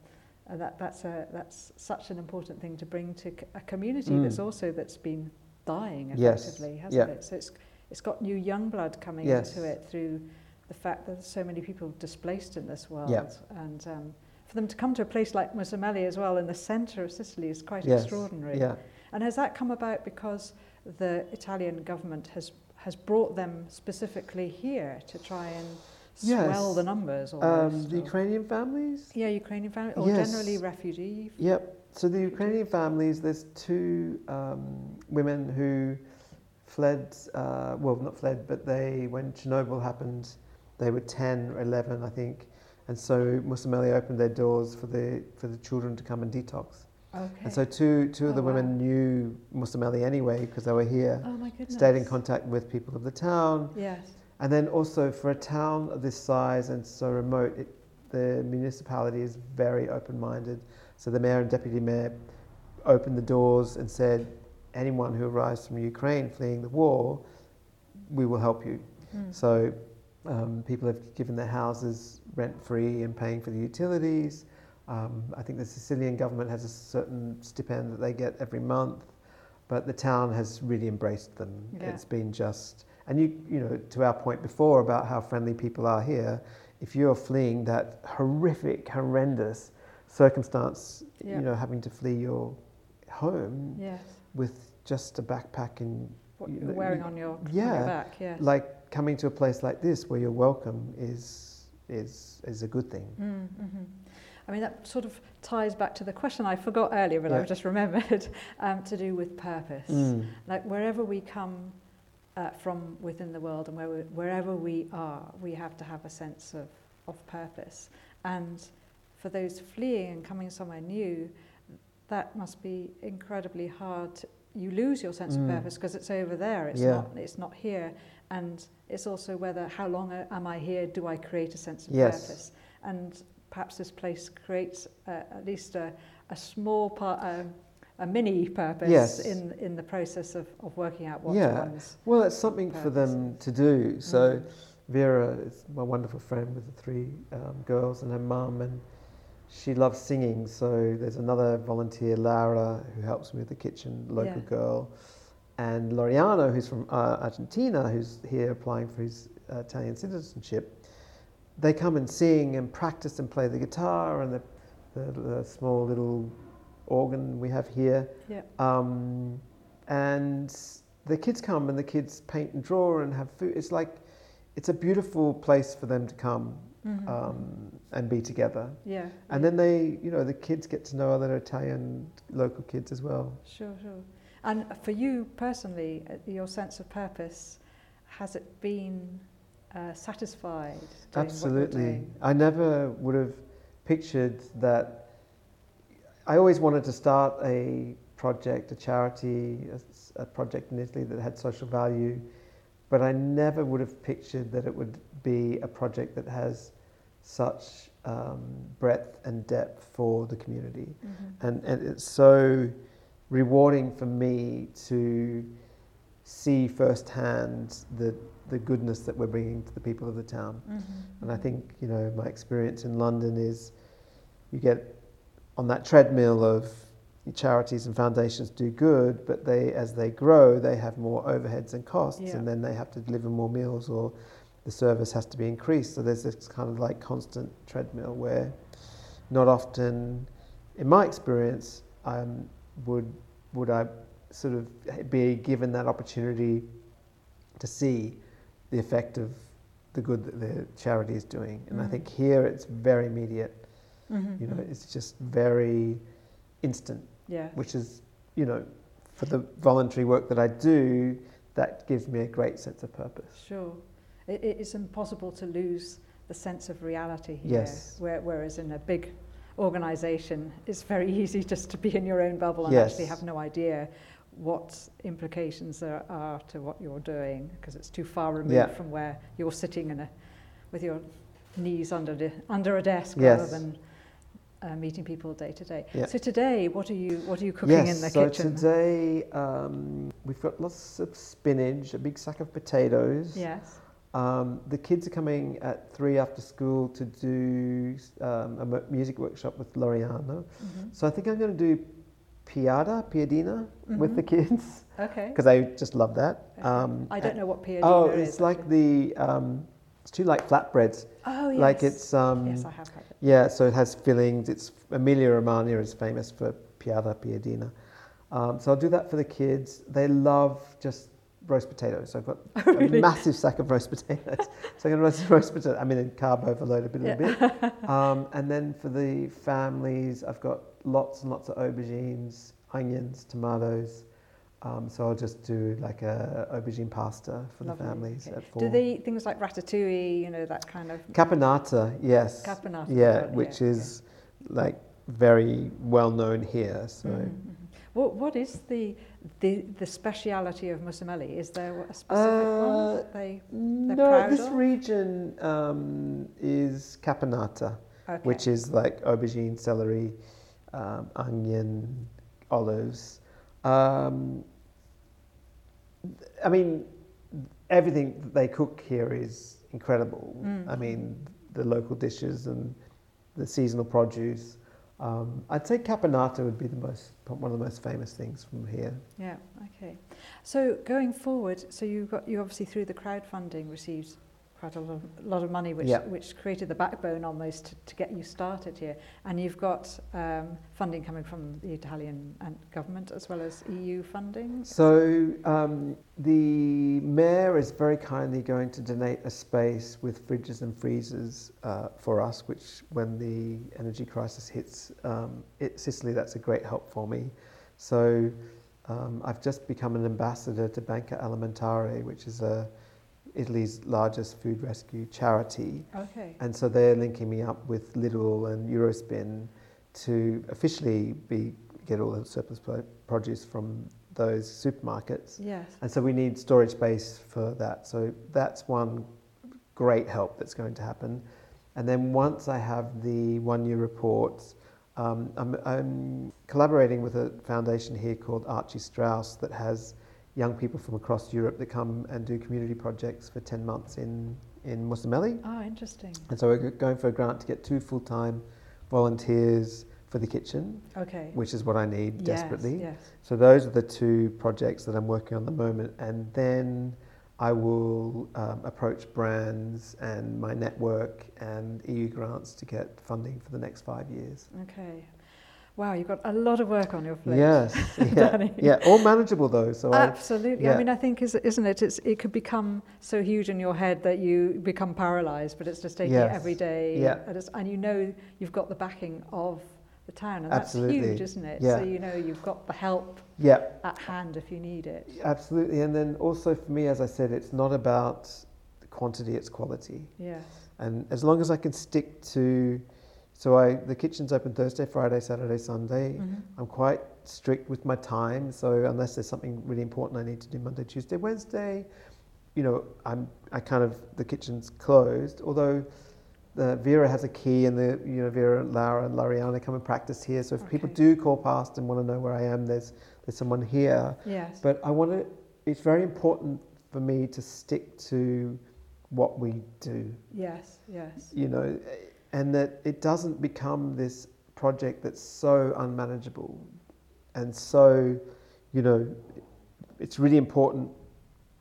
and that, that's, a, that's such an important thing to bring to a community Mm. that's also that's been dying Yes. effectively, hasn't Yeah. it? So it's, it's got new young blood coming Yes. into it through the fact that there's so many people displaced in this world. Yeah. And um, for them to come to a place like Mussomeli as well in the centre of Sicily is quite Yes. extraordinary. Yeah. And has that come about because the Italian government has, has brought them specifically here to try and Yes. swell the numbers? Um, the or- Ukrainian families? yeah, Ukrainian families, or generally refugee. Yep. So the Ukrainian families, there's two um, women who fled, uh, well, not fled, but they, when Chernobyl happened, they were 10 or 11, I think. And so Mussomeli opened their doors for the, for the children to come and detox. Okay. And so two, two of the Oh, wow. women knew Mussomeli anyway because they were here, oh my goodness. stayed in contact with people of the town. Yes. And then also for a town of this size and so remote, it, the municipality is very open-minded. So the mayor and deputy mayor opened the doors and said, anyone who arrives from Ukraine fleeing the war, we will help you. Mm. So um, people have given their houses rent-free and paying for the utilities. Um, I think the Sicilian government has a certain stipend that they get every month, but the town has really embraced them. Yeah. It's been just, and you, you know, to our point before about how friendly people are here, if you're fleeing that horrific, horrendous circumstance, Yeah. you know, having to flee your home Yes. With just a backpack and What You you're wearing on your, on yeah, your back. Yes. like coming to a place like this where you're welcome is is is a good thing. Mm, mhm. I mean, that sort of ties back to the question I forgot earlier, but Yeah. I've just remembered, um, to do with purpose. Mm. Like wherever we come uh, from within the world and where we, wherever we are, we have to have a sense of, of purpose. And for those fleeing and coming somewhere new, that must be incredibly hard. You lose your sense Mm. of purpose because it's over there. It's Yeah. not. It's not here. And it's also whether how long am I here? Do I create a sense of Yes. purpose? And perhaps this place creates uh, at least a, a small part, a mini purpose Yes. in in the process of, of working out what Yeah. one's Well, it's something for them to do. So Mm. Vera is my wonderful friend with the three um, girls and her mum, and she loves singing. So there's another volunteer, Laura, who helps me with the kitchen, local Yeah. girl, and Loriano, who's from uh, Argentina, who's here applying for his uh, Italian citizenship. They come and sing and practice and play the guitar and the, the, the small little organ we have here. yeah Um, and the kids come and the kids paint and draw and have food. It's like, it's a beautiful place for them to come. Mhm. Um, and be together. Yeah. And then they, you know, the kids get to know other Italian local kids as well. Sure, sure. And for you personally, uh, your sense of purpose, has it been uh, satisfied? doing what you're Absolutely. I never would have pictured that. I always wanted to start a project, a charity, a project in Italy that had social value, but I never would have pictured that it would be a project that has such um, breadth and depth for the community. Mhm. And, and it's so rewarding for me to see firsthand the, the goodness that we're bringing to the people of the town. Mhm, And I think, you know, my experience in London is you get on that treadmill of charities and foundations do good, but they, as they grow, they have more overheads and costs, Yeah. and then they have to deliver more meals or the service has to be increased. So there's this kind of like constant treadmill where not often, in my experience, um, would, would I sort of be given that opportunity to see the effect of the good that the charity is doing. And I Mm. think here it's very immediate. Mhm, You know, mhm. it's just very instant, yeah. which is, you know, for the voluntary work that I do, that gives me a great sense of purpose. Sure. It, it- it's impossible to lose the sense of reality here. Yes. Where, whereas in a big organisation, it's very easy just to be in your own bubble and Yes. actually have no idea what implications there are to what you're doing because it's too far removed Yeah. from where you're sitting in a, with your knees under, the, under a desk rather than uh, meeting people day to day. Yeah. So today, what are you what are you cooking yes, in the so kitchen? So today um, we've got lots of spinach, a big sack of potatoes. Yes. Um, the kids are coming at three after school to do um, a music workshop with Loriano. Mhm. So I think I'm going to do piada, piadina with the Mhm. kids Okay. because I just love that. Okay. Um, I don't know what piadina Oh, is. it's like actually. the um, it's two like flatbreads. Oh, yes. Like it's um, yes, I have had it. yeah. So it has fillings. It's Emilia Romagna is famous for piada, piadina. Um, so I'll do that for the kids. They love just roast potatoes. So I've got Oh, really? a massive sack of roast potatoes. so I'm going to roast roast potatoes. I mean, a carb overload a bit, a bit. Um, and then for the families, I've got lots and lots of aubergines, onions, tomatoes. Um, so I'll just do like a aubergine pasta for Lovely, the families okay. at four. Do they eat things like ratatouille, you know, that kind of Caponata, yes. caponata? Yeah, which yeah, is like very well known here. So Mhm, mhm. What, what is the, the, the speciality of Mussomeli? Is there a specific one Uh, that they... no, proud this of? region um, is caponata, Okay. which is like aubergine, celery, um, onion, olives. Um, I mean, everything that they cook here is incredible. Mm. I mean, the local dishes and the seasonal produce. Um, I'd say caponata would be the most one of the most famous things from here. Yeah, okay. So going forward, so you got you obviously through the crowdfunding received quite a lot of, lot of money, which Yeah. which created the backbone almost to, to get you started here. And you've got um, funding coming from the Italian government as well as EU funding. So um, the mayor is very kindly going to donate a space with fridges and freezers uh, for us, which when the energy crisis hits um, it, Sicily, that's a great help for me. So um, I've just become an ambassador to Banco Alimentare, which is a Italy's largest food rescue charity. Okay. And so they're linking me up with Lidl and Eurospin to officially be get all the surplus pro- produce from those supermarkets. Yes. And so we need storage space for that. So that's one great help that's going to happen. And then once I have the one year reports, um, I'm, I'm collaborating with a foundation here called Arci Strauss that has young people from across Europe that come and do community projects for 10 months in, in Mussomeli. Oh, interesting. And so we're going for a grant to get two full time volunteers for the kitchen, Okay. which is what I need desperately. Yes. So those are the two projects that I'm working on at the moment. And then I will um, approach brands and my network and EU grants to get funding for the next five years. Okay. Wow, you've got a lot of work on your plate. Yes, yeah, yeah, all manageable though. So I, Absolutely. I yeah. mean, I think, is, isn't it? It's, it could become so huge in your head that you become paralyzed, but it's just taking Yes. it every day. Yeah. And, you know you've got the backing of the town, and that's huge, isn't it? Yeah. So you know you've got the help yeah, at hand if you need it. absolutely. And then also for me, as I said, it's not about quantity; it's quality. Yes. And as long as I can stick to, so I the kitchen's open Thursday, Friday, Saturday, Sunday. Mhm. I'm quite strict with my time, so unless there's something really important I need to do Monday, Tuesday, Wednesday, you know, I'm I kind of the kitchen's closed. Although the Vera has a key, and the you know Vera, Laura, and Lariana come and practice here. So if people do call past and want to know where I am, there's there's someone here. Yes. But I want to. It's very important for me to stick to what we do yes. Yes. you know, and that it doesn't become this project that's so unmanageable and so, you know, it's really important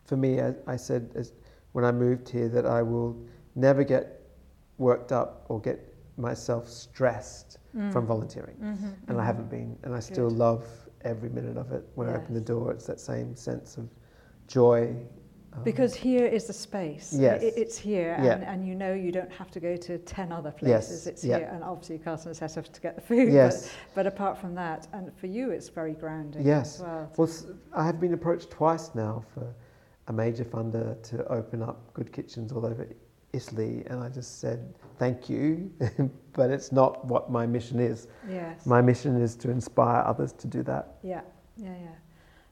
for me. As I said as when I moved here that I will never get worked up or get myself stressed Mm. from volunteering, Mhm, and I mhm. haven't been, and I still Good. love every minute of it. When I open the door, it's that same sense of joy. Because here is the space. Yes. I- it's here, Yeah. and, and you know you don't have to go to 10 other places. Yes, It's yeah. here, and obviously Carson has to to get the food. yes. But, but apart from that, and for you, it's very grounding Yes. as well. Well, I have been approached twice now for a major funder to open up good kitchens all over Italy, and I just said thank you, but it's not what my mission is. Yes. My mission is to inspire others to do that. yeah, yeah, yeah.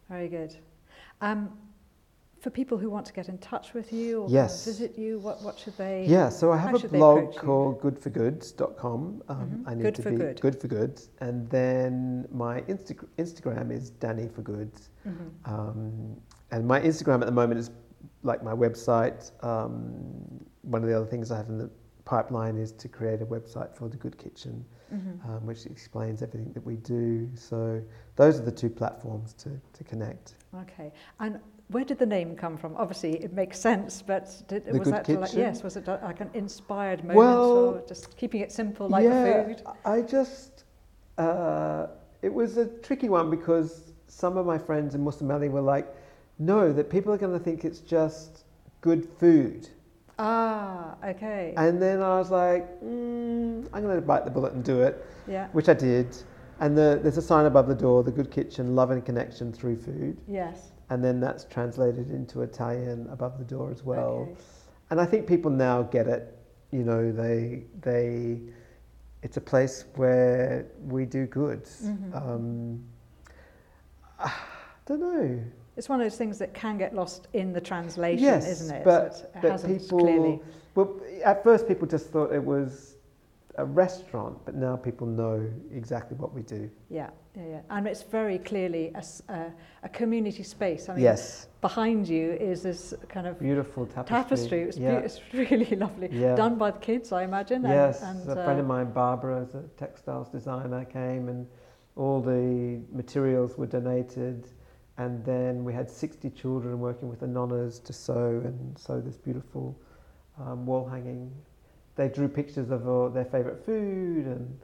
Very good. Um, for people who want to get in touch with you or Yes. visit you, what, what should they? Yeah, so I have a blog called goodforgoods.com. Um, Mhm. I need Good to for be good. good for good, and then my Insta- Instagram is Danny for Goods. Mhm. Um, and my Instagram at the moment is like my website. Um, one of the other things I have in the pipeline is to create a website for the Good Kitchen, Mhm. um, which explains everything that we do. So those are the two platforms to, to connect. Okay. And where did the name come from? Obviously, it makes sense, but did, was that like, yes? Was it like an inspired moment, Well, or just keeping it simple like yeah, the food? I just, uh, it was a tricky one because some of my friends in Mussomeli were like, no, that people are going to think it's just good food. Ah, okay. And then I was like, mm, I'm going to bite the bullet and do it, yeah. which I did. And the, there's a sign above the door, the good kitchen, love and connection through food. Yes. And then that's translated into Italian above the door as well. Okay. And I think people now get it. You know, they, they, it's a place where we do good. Mhm. Um, I don't know. It's one of those things that can get lost in the translation, Yes, isn't it? but- So it but hasn't people- clearly. Well, at first people just thought it was a restaurant, but now people know exactly what we do. Yeah, yeah, yeah. And it's very clearly a community space. I mean, yes, behind you is this kind of beautiful tapestry. tapestry. It's, yeah. beau- it's really lovely. Yeah. Done by the kids, I imagine. and- Yes, And, a friend uh, of mine, Barbara, is a textiles designer, came and all the materials were donated. And then we had 60 children working with the nonnas to sew and sew this beautiful um, wall hanging. They drew pictures of uh, their favourite food, and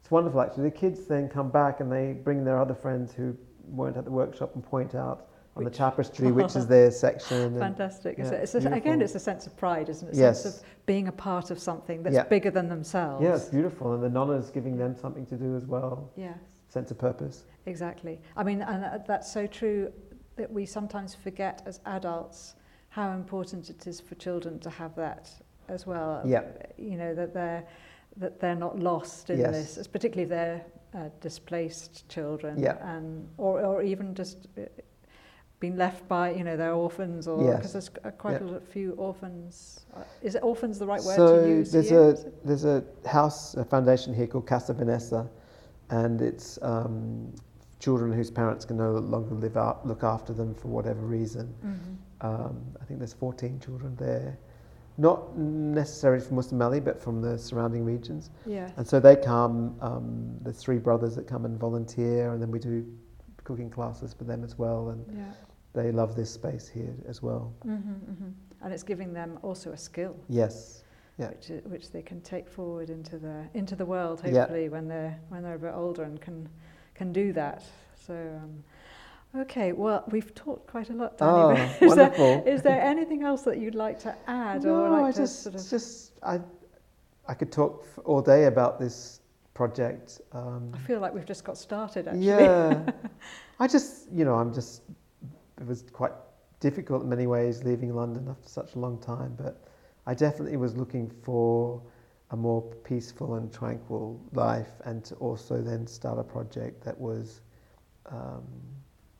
it's wonderful actually. The kids then come back and they bring their other friends who weren't at the workshop and point out on Which- the tapestry which is their section. Fantastic. It's yeah, it's a, again, it's a sense of pride, isn't it? A Yes. sense of being a part of something that's Yeah. bigger than themselves. yeah, it's beautiful, and the nonnas giving them something to do as well. Yes, Sense of purpose. exactly. I mean, and uh, that's so true that we sometimes forget as adults how important it is for children to have that as well. Yeah. You know that they're that they're not lost in Yes. this, particularly if they're uh, displaced children, Yeah. and or or even just. Uh, been left by, you know, they're orphans, or Yes. because there's uh, quite Yeah. a few orphans. Uh, Is it orphans the right word so to use? there's here? a there's a house a foundation here called Casa Vanessa, and it's um, children whose parents can no longer live out, look after them for whatever reason. Mhm. Um, I think there's 14 children there, not necessarily from Mussomeli, but from the surrounding regions. Yes. And so they come. Um, there's three brothers that come and volunteer, and then we do cooking classes for them as well, and Yeah. they love this space here as well. hmm hmm And it's giving them also a skill. Yes, Yeah. which which they can take forward into the into the world. Yeah. Hopefully, when they're when they're a bit older and can can do that. So. Um, Okay, well, we've talked quite a lot, Danny. Oh, is, there, wonderful. is there anything else that you'd like to add, no, or like I just, sort of? just I, I could talk all day about this project. Um, I feel like we've just got started. Actually, yeah, I just, you know, I'm just. It was quite difficult in many ways leaving London after such a long time, but I definitely was looking for a more peaceful and tranquil life, and to also then start a project that was um,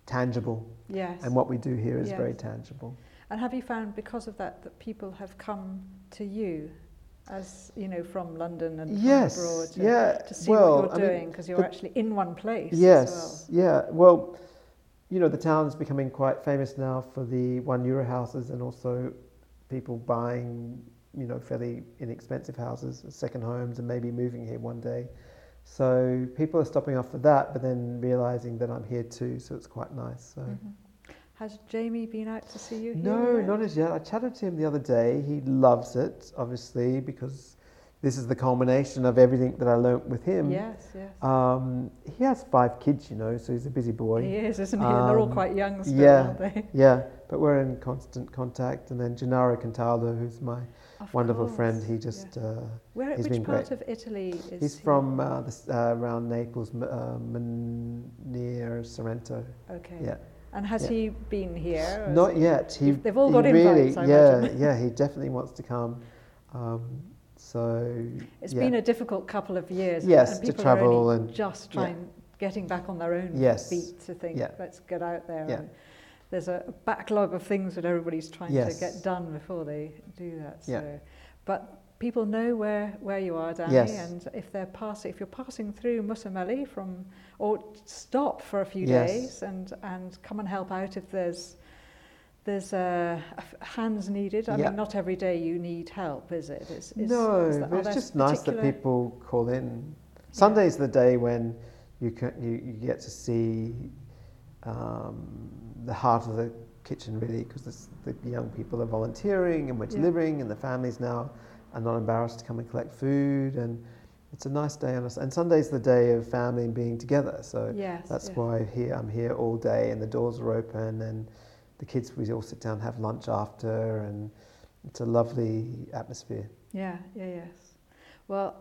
tangible. yes. And what we do here is very tangible. And have you found because of that that people have come to you, as you know, from London and Yes, abroad, to, yeah. to see well, what you're mean, doing because you're the- actually in one place. Yes, yeah. Well, you know, the town is becoming quite famous now for the one euro houses and also people buying, you know, fairly inexpensive houses, second homes, and maybe moving here one day. So people are stopping off for that, but then realizing that I'm here too, so it's quite nice. So. Mhm. Has Jamie been out to see you? Here No, yet? not as yet. I chatted to him the other day. He loves it, obviously, because this is the culmination of everything that I learnt with him. Yes, yes. Um, he has five kids, you know, so he's a busy boy. he is, isn't he? and they're all Um, quite young still, yeah. aren't they? Yeah, but we're in constant contact. And then Gennaro Contaldo, who's my Of wonderful course, friend, he just yeah. uh, Where? he's which been part great. of Italy is he's he? from uh, this, uh, around Naples, m- uh, near Sorrento. Okay. Yeah, And has yeah. he been here? not yet. He, They've- all got really, invites, I yeah, imagine. yeah. He definitely wants to come. Um, so It's yeah. been a difficult couple of years. Yes, and to people travel and- just trying, getting back on their own Yes. feet to think, let's get out there. Yeah. And there's a backlog of things that everybody's trying Yes. to get done before they do that. So. Yeah. But people know where, where you are, Danny, Yes. and if they're passing, if you're passing through Mussomeli from, or stop for a few Yes. days and, and come and help out if there's there's uh, hands needed. I Yeah. mean, not every day you need help, is it? it? Is, is, no, is that- it's just nice that people call in. Sunday's the day when you can you, you get to see um, the heart of the kitchen really because the young people are volunteering and we're Yeah. delivering and the families now are not embarrassed to come and collect food and it's a nice day on us and Sunday's the day of family and being together so Yes, that's yes. why here I'm here all day and the doors are open and the kids we all sit down and have lunch after and it's a lovely atmosphere. Yeah, yeah, yes. Well,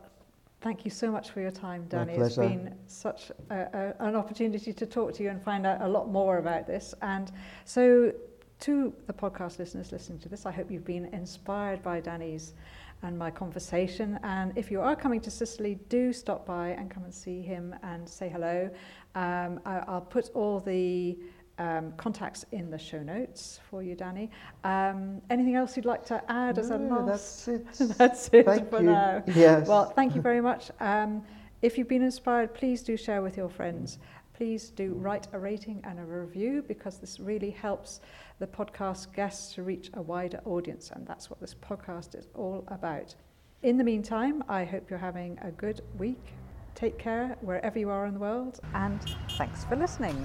thank you so much for your time, Danny. It's been such a, a, an opportunity to talk to you and find out a lot more about this. And so, to the podcast listeners listening to this, I hope you've been inspired by Danny's and my conversation. And if you are coming to Sicily, do stop by and come and see him and say hello. Um, I, I'll put all the um, contacts in the show notes for you, Danny. Um, anything else you'd like to add as a No, last? that's it. That's it Thank for you. now. Yes. Well, thank you very much. Um, if you've been inspired, please do share with your friends. Please do write a rating and a review because this really helps the podcast guests to reach a wider audience, and that's what this podcast is all about. In the meantime, I hope you're having a good week. Take care wherever you are in the world, and thanks for listening.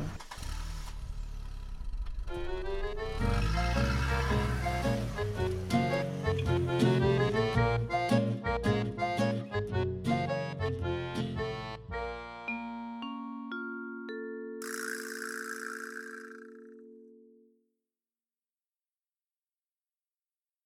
Música